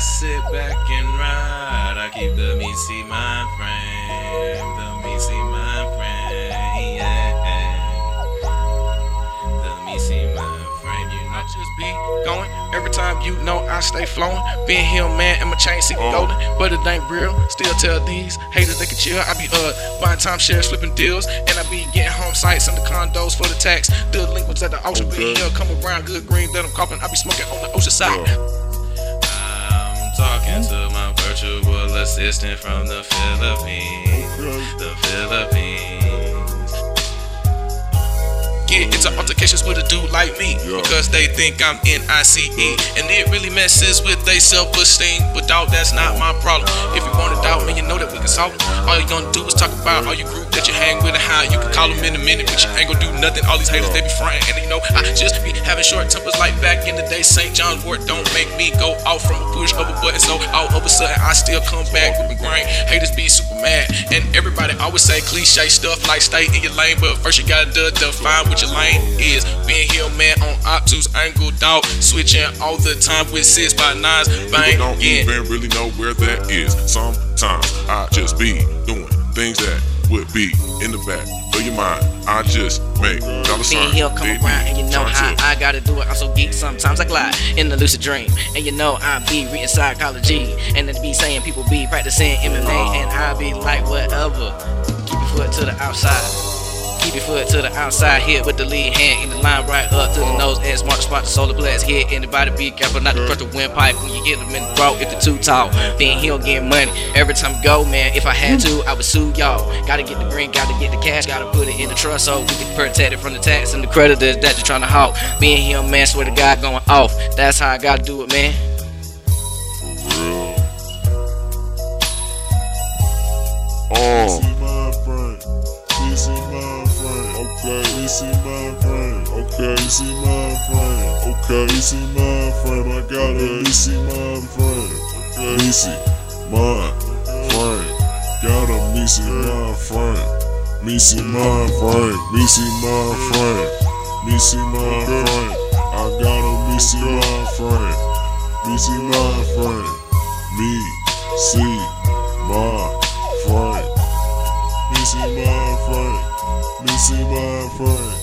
sit back and ride. I keep the Mece mind frame, the Mece mind frame, yeah. The Mece mind frame, you know. I just be going every time you know I stay flowing. Being here, man, and my chain see Uh. golden, but it ain't real. Still tell these haters they can chill. I be uh buying timeshares, flipping deals, and I be getting home sites and the condos for the tax. Delinquents at the auction, Okay. being here, come around, good green, that I'm coughing. I be smoking on the ocean side. I'm talking to my virtual assistant from the Philippines. The Philippines. get into altercations with a dude like me Yeah. because they think I'm NICE and it really messes with their self-esteem. But dog, that's not my problem. If you want to doubt me, you know that we can solve it. All you gonna do is talk about all your group that you hang with and how you can call them in a minute, but you ain't gonna do nothing. All these haters they be frying, and you know I just be having short tempers like back in the day. St. John's Wort don't make me go off from a push of a button, so all of a sudden I still come back with my grain. Haters be super mad, and everybody always say cliche stuff like stay in your lane, but first you gotta de- define what your lane is. Being here, man, on obtuse angle, dog, switching all the time with six by nines, People bang, don't yeah. even really know where that is. Sometimes I just be doing things that would be in the back of your mind. I just make dollar Being sign. here, come baby, around, and you know how to- I gotta do it. I'm so geek, sometimes I glide in the lucid dream. And you know I be reading psychology, and it be saying people be practicing MMA, and I be like whatever. Keep your foot to the outside. Keep your foot to the outside, hit with the lead hand in the line right up to the nose and smart to spot the solar blast. Hit anybody, be careful not to crush the windpipe when you get them in the throat if they're too tall. Then here, getting money every time go, man. If I had to, I would sue y'all. Gotta get the green, gotta get the cash, gotta put it in the trust so we can protect it from the tax and the creditors that you're trying to hawk. Being him, man, swear to God, going off. That's how I gotta do it, man. Okay, this is my friend. Okay, this is my friend. Okay, this is my friend. I got a this is my friend. Okay, this is my friend. Got a Missy my friend. Missy my friend. Missy my friend. Missy my friend. I got a Missy my friend. Missy my friend. Me, see, my friend. Missy my friend. Friend.